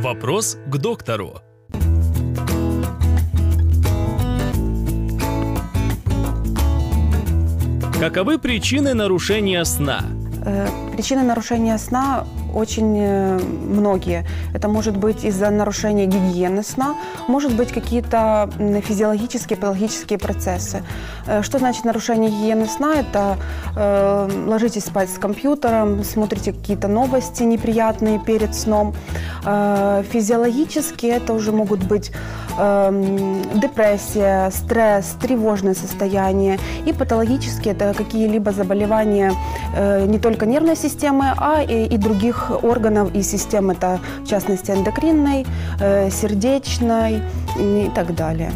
Вопрос к доктору. Каковы причины нарушения сна? Э, Причины нарушения сна очень э, многие. Это может быть из-за нарушения гигиены сна, может быть какие-то физиологические, патологические процессы. Э, Что значит нарушение гигиены сна? Это э, ложитесь спать с компьютером, смотрите какие-то новости неприятные перед сном. Э, физиологически это уже могут быть эм, депрессия, стресс, тревожное состояние. И патологически это какие-либо заболевания э, не только нервной системы, а и, и других органов и систем. Это в частности эндокринной, э, сердечной и так далее.